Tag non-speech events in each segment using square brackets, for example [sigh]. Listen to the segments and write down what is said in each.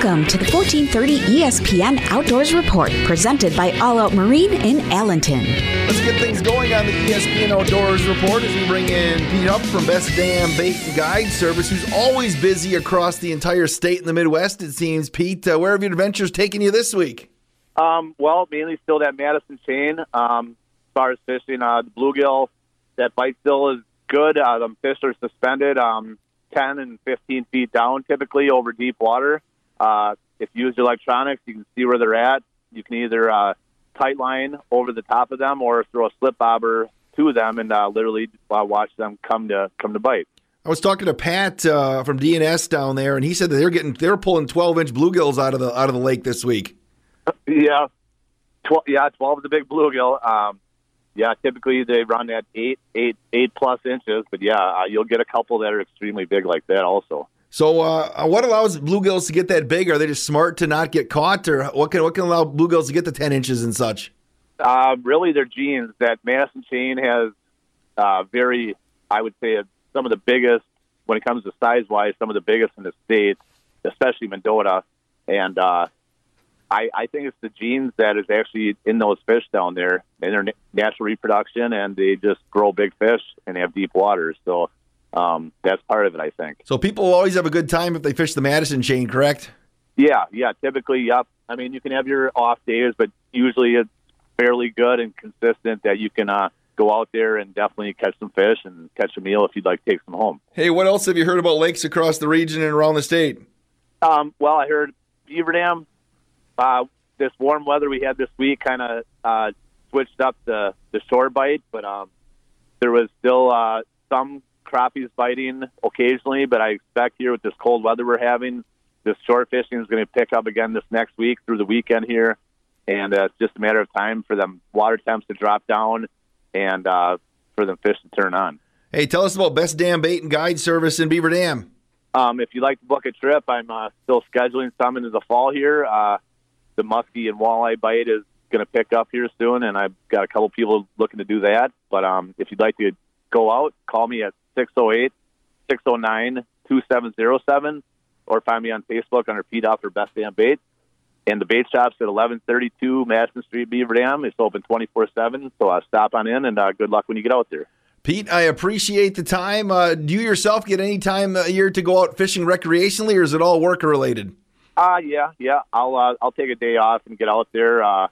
Welcome to the 1430 ESPN Outdoors Report, presented by All Out Marine in Allenton. Let's get things going on the ESPN Outdoors Report as we bring in Pete Huff from Best Damn Bait and Guide Service, who's always busy across the entire state in the Midwest, it seems. Pete, uh, where have your adventures taken you this week? Um, well, mainly still that Madison chain. Um, as far as fishing, uh, the bluegill, that bite still is good. Uh, the fish are suspended um, 10 and 15 feet down typically over deep water. Uh, if you use electronics, you can see where they're at. You can either uh, tight line over the top of them or throw a slip bobber to them and uh, literally uh, watch them come to come to bite. I was talking to Pat uh, from DNS down there, and he said that they're getting they're pulling 12 inch bluegills out of the out of the lake this week. [laughs] yeah, twelve. Yeah, 12 is a big bluegill. Um, yeah, typically they run at eight, eight, eight plus inches, but yeah, uh, you'll get a couple that are extremely big like that also. So, uh, what allows bluegills to get that big? Are they just smart to not get caught, or what can what can allow bluegills to get to ten inches and such? Uh, really, their genes. That Madison chain has uh, very, I would say, some of the biggest when it comes to size wise, some of the biggest in the state, especially Mendota, and uh, I, I think it's the genes that is actually in those fish down there in their natural reproduction, and they just grow big fish and have deep waters. So um, that's part of it, I think. So people always have a good time if they fish the Madison chain, correct? Yeah, yeah. Typically, yep. I mean, you can have your off days, but usually it's fairly good and consistent that you can uh, go out there and definitely catch some fish and catch a meal if you'd like to take some home. Hey, what else have you heard about lakes across the region and around the state? Um, well, I heard Beaver Dam uh, this warm weather we had this week kind of uh, switched up the the shore bite, but um, there was still uh, some crappies biting occasionally. But I expect here with this cold weather we're having, this shore fishing is going to pick up again this next week through the weekend here, and uh, it's just a matter of time for them water temps to drop down and uh, for them fish to turn on. Hey, tell us about Best Damn Bait and Guide Service in Beaver Dam. Um, if you'd like to book a trip, I'm uh, still scheduling some into the fall here. Uh, the muskie and walleye bite is going to pick up here soon, and I've got a couple people looking to do that. But um, if you'd like to go out, call me at 608 609 2707 or find me on Facebook under Pete or Best Damn Bait. And the bait shop's at 1132 Madison Street, Beaver Dam. It's open 24 7, so uh, stop on in and uh, good luck when you get out there. Pete, I appreciate the time. Uh, do you yourself get any time a year to go out fishing recreationally, or is it all work related? Uh, yeah, yeah. I'll uh, I'll take a day off and get out there. Uh,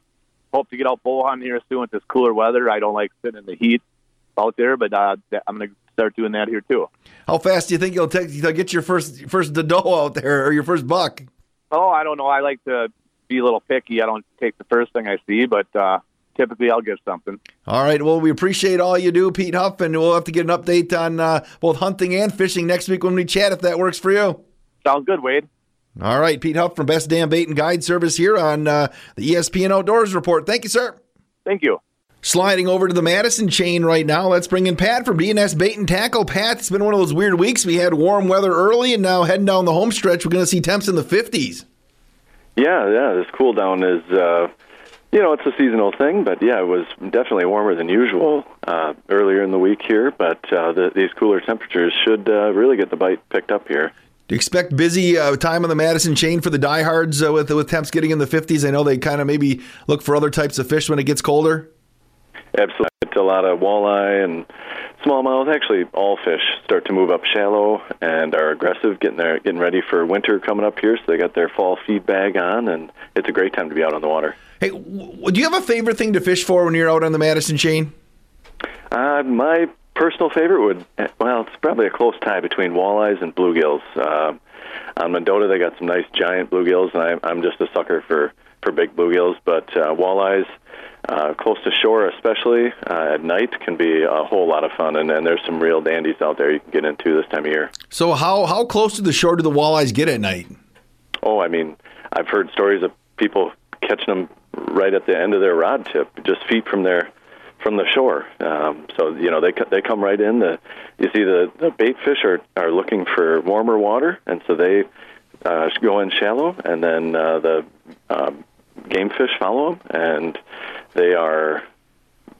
hope to get out bow hunting here soon with this cooler weather. I don't like sitting in the heat out there, but uh, I'm going to start doing that here too. How fast do you think you'll take to get your first first doe out there or your first buck? Oh, I don't know. I like to be a little picky. I don't take the first thing I see, but uh, typically I'll get something. All right. Well, we appreciate all you do, Pete Huff, and we'll have to get an update on uh, both hunting and fishing next week when we chat if that works for you. Sounds good, Wade. All right, Pete Huff from Best Damn Bait and Guide Service here on uh, the ESPN Outdoors Report. Thank you, sir. Thank you. Sliding over to the Madison chain right now. Let's bring in Pat from DNS Bait and Tackle. Pat, it's been one of those weird weeks. We had warm weather early, and now heading down the home stretch, we're going to see temps in the 50s. Yeah, yeah. This cool down is, uh, you know, it's a seasonal thing, but yeah, it was definitely warmer than usual uh, earlier in the week here. But uh, the, these cooler temperatures should uh, really get the bite picked up here. Do you expect busy uh, time on the Madison chain for the diehards uh, with with temps getting in the 50s? I know they kind of maybe look for other types of fish when it gets colder. Absolutely, it's a lot of walleye and smallmouth. Actually, all fish start to move up shallow and are aggressive, getting their getting ready for winter coming up here. So they got their fall feed bag on, and it's a great time to be out on the water. Hey, do you have a favorite thing to fish for when you're out on the Madison chain? Uh, my personal favorite would well, it's probably a close tie between walleyes and bluegills. Uh, on Mendota, they got some nice giant bluegills, and I, I'm just a sucker for for big bluegills. But uh, walleyes, uh, close to shore, especially uh, at night, can be a whole lot of fun. And, and there's some real dandies out there you can get into this time of year. So how how close to the shore do the walleyes get at night? Oh, I mean, I've heard stories of people catching them right at the end of their rod tip, just feet from their from the shore. Um, so you know they they come right in. The you see the the bait fish are are looking for warmer water, and so they uh, go in shallow, and then uh, the um, game fish follow them, and they are.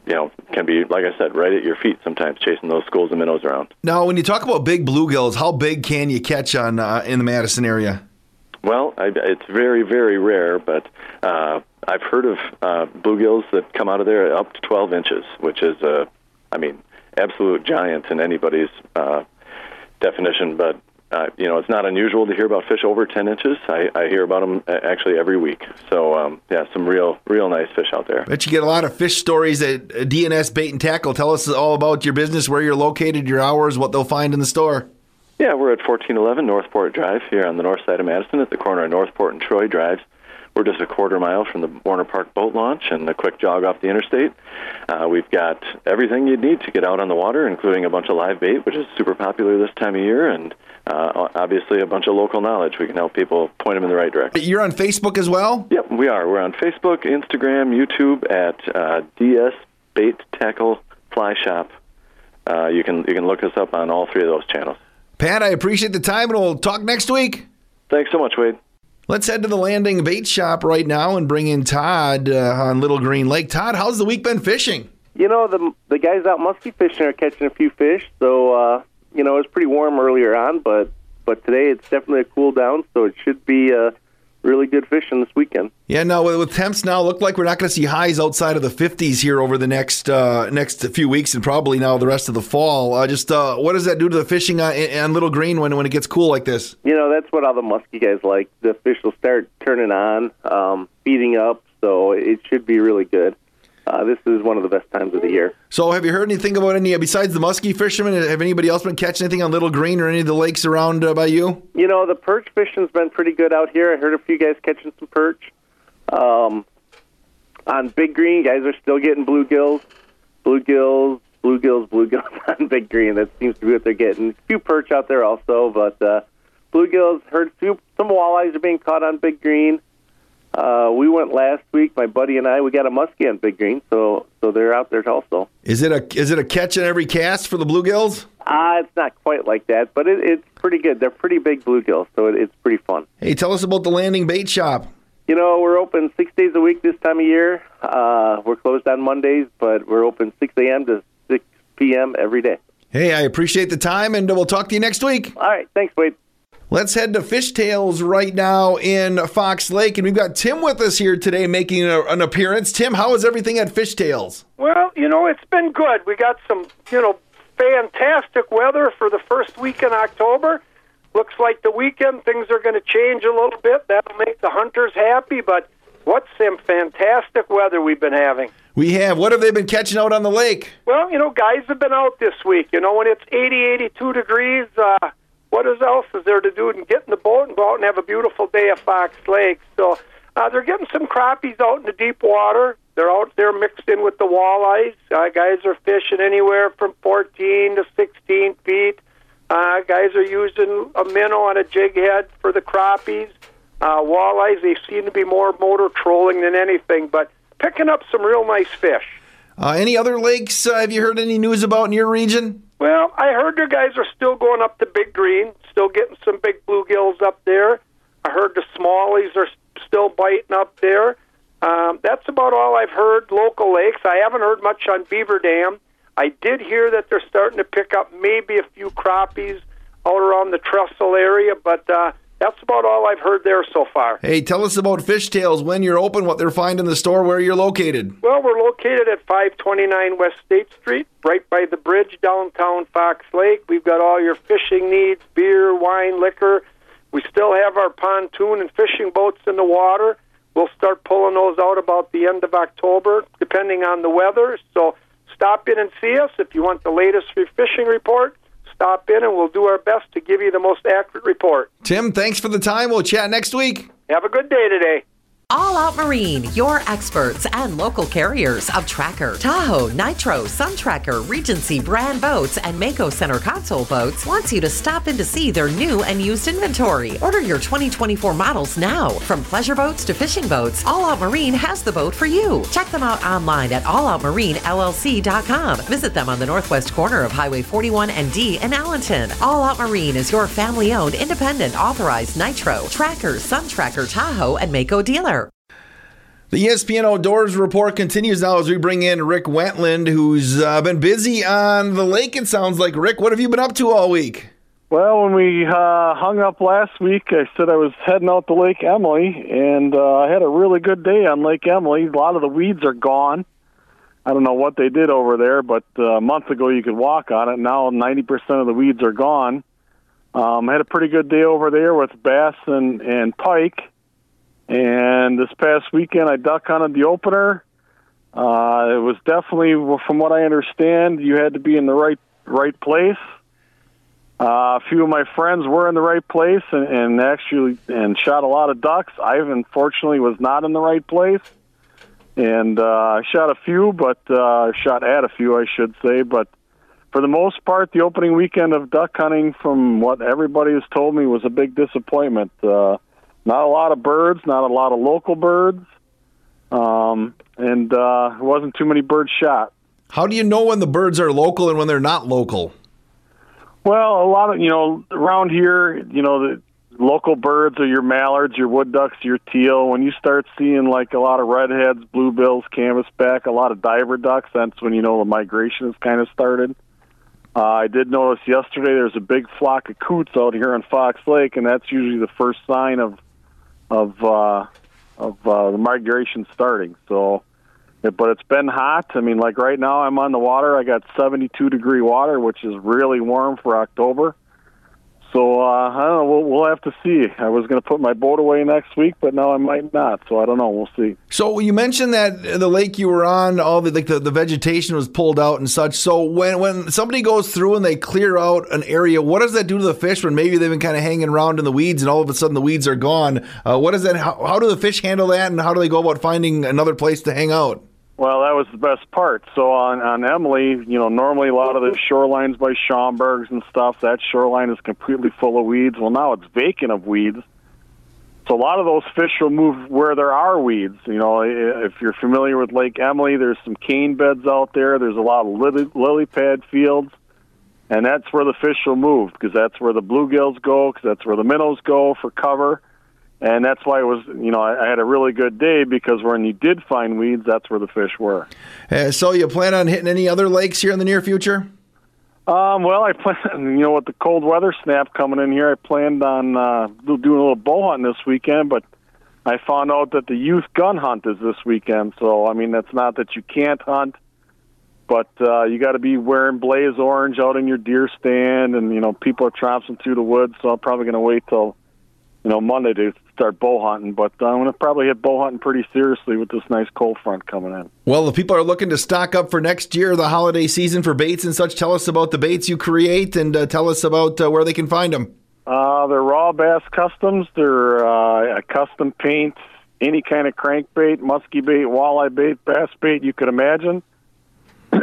You know, can be like I said, right at your feet sometimes, chasing those schools of minnows around. Now, when you talk about big bluegills, how big can you catch on uh, in the Madison area? Well, I, it's very, very rare, but uh, I've heard of uh, bluegills that come out of there up to 12 inches, which is, uh, I mean, absolute giant in anybody's uh, definition. But uh, you know, it's not unusual to hear about fish over 10 inches. I, I hear about them uh, actually every week. So, um, yeah, some real, real nice fish out there. Bet you get a lot of fish stories at DNS Bait and Tackle. Tell us all about your business, where you're located, your hours, what they'll find in the store. Yeah, we're at 1411 Northport Drive here on the north side of Madison at the corner of Northport and Troy Drives. We're just a quarter mile from the Warner Park boat launch and a quick jog off the interstate. Uh, we've got everything you'd need to get out on the water, including a bunch of live bait, which is super popular this time of year, and uh, obviously a bunch of local knowledge. We can help people point them in the right direction. You're on Facebook as well? Yep, we are. We're on Facebook, Instagram, YouTube at uh, DS Bait Tackle Fly Shop. Uh, you can you can look us up on all three of those channels. Pat, I appreciate the time, and we'll talk next week. Thanks so much, Wade. Let's head to the landing bait shop right now and bring in Todd uh, on Little Green Lake. Todd, how's the week been fishing? You know, the the guys out musky fishing are catching a few fish, so uh, you know it was pretty warm earlier on, but but today it's definitely a cool down, so it should be uh, really good fishing this weekend. Yeah, no, with temps now look like we're not going to see highs outside of the 50s here over the next uh, next few weeks and probably now the rest of the fall. Uh, just uh, what does that do to the fishing on, on, Little Green when when it gets cool like this? You know, that's what all the musky guys like. The fish will start turning on, um, feeding up, so it should be really good uh, this is one of the best times of the year. So, have you heard anything about any besides the muskie fishermen? Have anybody else been catching anything on Little Green or any of the lakes around uh, by you? You know, the perch fishing's been pretty good out here. I heard a few guys catching some perch. Um, on Big Green, guys are still getting bluegills, bluegills, bluegills, bluegills [laughs] on Big Green. That seems to be what they're getting. A few perch out there also, but uh, bluegills. Heard few, some walleyes are being caught on Big Green. Uh, we went last week. My buddy and I. We got a muskie on Big Green, so so they're out there also. Is it a is it a catch in every cast for the bluegills? Uh, it's not quite like that, but it, it's pretty good. They're pretty big bluegills, so it, it's pretty fun. Hey, tell us about the landing bait shop. You know, we're open six days a week this time of year. Uh, we're closed on Mondays, but we're open 6 a.m. to 6 p.m. every day. Hey, I appreciate the time, and we'll talk to you next week. All right. Thanks, Wade. Let's head to Fishtails right now in Fox Lake, and we've got Tim with us here today making a, an appearance. Tim, how is everything at Fishtails? Well, you know, it's been good. We got some, you know, fantastic weather for the first week in October. Looks like the weekend things are going to change a little bit. That'll make the hunters happy, but what some fantastic weather we've been having. We have. What have they been catching out on the lake? Well, you know, guys have been out this week. You know, when it's 80, 82 degrees, uh, what else is there to do than get in the boat and go out and have a beautiful day at Fox Lake? So uh, they're getting some crappies out in the deep water. They're out there mixed in with the walleyes. Uh, guys are fishing anywhere from 14 to 16 feet. Uh, guys are using a minnow on a jig head for the crappies. Uh, walleyes, they seem to be more motor trolling than anything, but picking up some real nice fish. Uh, any other lakes uh, have you heard any news about in your region? Well, I heard the guys are still going up to Big Green, still getting some big bluegills up there. I heard the smallies are still biting up there. Um, that's about all I've heard. Local lakes. I haven't heard much on Beaver Dam. I did hear that they're starting to pick up maybe a few crappies out around the Trestle area, but uh, that's about all I've heard there so far. Hey, tell us about Fishtails, when you're open, what they're finding in the store, where you're located. Well, we're located at 529 West State Street, right by the bridge downtown Fox Lake. We've got all your fishing needs beer, wine, liquor. We still have our pontoon and fishing boats in the water. We'll start pulling those out about the end of October, depending on the weather. So stop in and see us if you want the latest fishing report stop in and we'll do our best to give you the most accurate report. Tim, thanks for the time. We'll chat next week. Have a good day today. All Out Marine, your experts and local carriers of Tracker, Tahoe, Nitro, Sun Tracker, Regency brand boats, and Mako Center console boats, wants you to stop in to see their new and used inventory. Order your 2024 models now. From pleasure boats to fishing boats, All Out Marine has the boat for you. Check them out online at alloutmarinellc.com. Visit them on the northwest corner of Highway 41 and D in Allenton. All Out Marine is your family owned, independent, authorized Nitro, Tracker, Sun Tracker, Tahoe, and Mako dealer. The ESPN Outdoors report continues now as we bring in Rick Wentland, who's uh, been busy on the lake. It sounds like Rick. What have you been up to all week? Well, when we uh, hung up last week, I said I was heading out to Lake Emily, and uh, I had a really good day on Lake Emily. A lot of the weeds are gone. I don't know what they did over there, but uh, a month ago you could walk on it. Now 90% of the weeds are gone. Um, I had a pretty good day over there with bass and, and pike. And this past weekend I duck hunted the opener. Uh, it was definitely, from what I understand, you had to be in the right right place. Uh, a few of my friends were in the right place and, and actually and shot a lot of ducks. I unfortunately was not in the right place, and uh, I shot a few, but uh, shot at a few, I should say. But for the most part, the opening weekend of duck hunting, from what everybody has told me, was a big disappointment. Uh, not a lot of birds, not a lot of local birds, um, and uh, wasn't too many birds shot. How do you know when the birds are local and when they're not local? Well, a lot of you know around here, you know the local birds are your mallards, your wood ducks, your teal. When you start seeing like a lot of redheads, bluebills, canvasback, a lot of diver ducks, that's when you know the migration has kind of started. Uh, I did notice yesterday there's a big flock of coots out here on Fox Lake, and that's usually the first sign of of uh, of uh, the migration starting. So but it's been hot. I mean, like right now, I'm on the water. I got 72 degree water, which is really warm for October. So uh, I don't know. We'll, we'll have to see. I was going to put my boat away next week, but now I might not. So I don't know. We'll see. So you mentioned that the lake you were on, all the like the, the vegetation was pulled out and such. So when when somebody goes through and they clear out an area, what does that do to the fish when maybe they've been kind of hanging around in the weeds and all of a sudden the weeds are gone? Uh, what is that? How, how do the fish handle that, and how do they go about finding another place to hang out? Well, that was the best part. So on on Emily, you know, normally a lot of the shorelines by Schaumburg's and stuff, that shoreline is completely full of weeds. Well, now it's vacant of weeds. So a lot of those fish will move where there are weeds. You know, if you're familiar with Lake Emily, there's some cane beds out there. There's a lot of lily, lily pad fields, and that's where the fish will move because that's where the bluegills go, because that's where the minnows go for cover and that's why it was you know I, I, had a really good day because when you did find weeds that's where the fish were. Uh, so you plan on hitting any other lakes here in the near future? Um, well i plan [laughs] you know with the cold weather snap coming in here i planned on uh, doing a little bow hunting this weekend but i found out that the youth gun hunt is this weekend. So i mean that's not that you can't hunt but uh, you got to be wearing blaze orange out in your deer stand and you know people are trouncing through the woods so i'm probably going to wait till you know monday to start bow hunting, but I'm going to probably hit bow hunting pretty seriously with this nice cold front coming in. Well, if people are looking to stock up for next year, the holiday season for baits and such, tell us about the baits you create and uh, tell us about uh, where they can find them. Uh, they're raw bass customs. They're uh, a custom paint, any kind of crankbait, musky bait, walleye bait, bass bait you could imagine.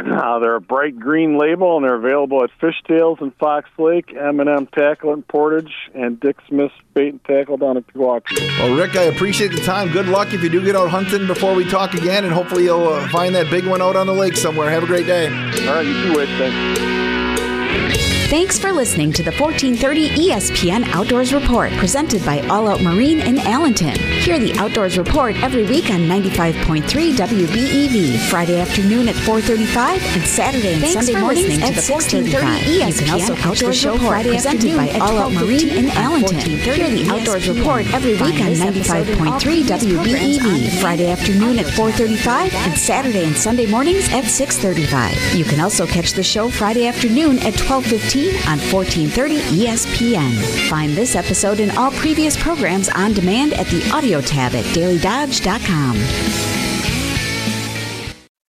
[laughs] Uh, they're a bright green label, and they're available at Fishtails in Fox Lake, M&M Tackle in Portage, and Dick Smith's Bait and Tackle down at Pewaukee. Well, Rick, I appreciate the time. Good luck if you do get out hunting before we talk again, and hopefully you'll uh, find that big one out on the lake somewhere. Have a great day. All right, you too, Wade. Thanks. Thanks for listening to the 1430 ESPN Outdoors Report, presented by All Out Marine in Allenton. Hear the Outdoors Report every week on 95.3 WBEV, Friday afternoon at 4:35 and Saturday and Thanks Sunday mornings at 6:35. ESPN you can also Outdoors Show Report, Friday presented by All Out Marine in Allenton. Hear the Outdoors Report every week on 95.3 WBEV, Friday afternoon at 4:35 and Saturday and Sunday mornings at 6:35. You can also catch the show Friday afternoon at 12:15 on 1430 ESPN. Find this episode and all previous programs on demand at the audio tab at dailydodge.com.